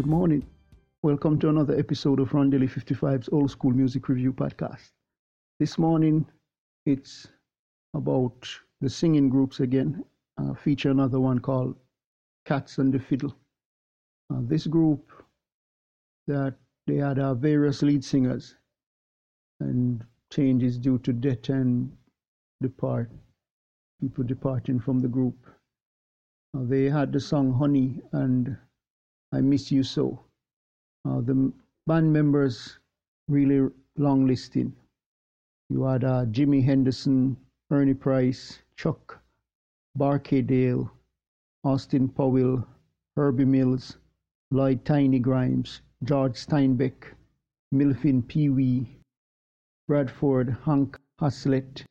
Good morning. Welcome to another episode of Rondelle 55's Old School Music Review Podcast. This morning, it's about the singing groups again. Uh, feature another one called Cats and the Fiddle. Uh, this group that they had uh, various lead singers and changes due to death and depart people departing from the group. Uh, they had the song Honey and I Miss You So. Uh, the band members really long listing. You had uh, Jimmy Henderson, Ernie Price, Chuck Barksdale, Austin Powell, Herbie Mills, Lloyd Tiny Grimes, George Steinbeck, Milfin Pee Wee, Bradford Hank Haslett,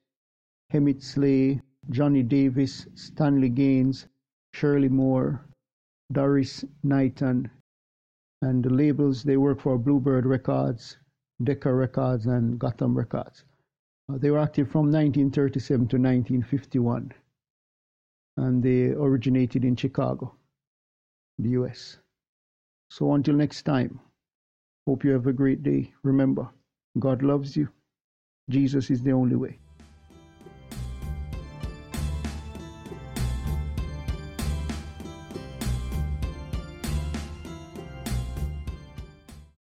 Emmett Slay, Johnny Davis, Stanley Gaines, Shirley Moore, Doris Knighton, and the labels they work for Bluebird Records, Decca Records, and Gotham Records. Uh, they were active from 1937 to 1951, and they originated in Chicago, the US. So until next time, hope you have a great day. Remember, God loves you. Jesus is the only way.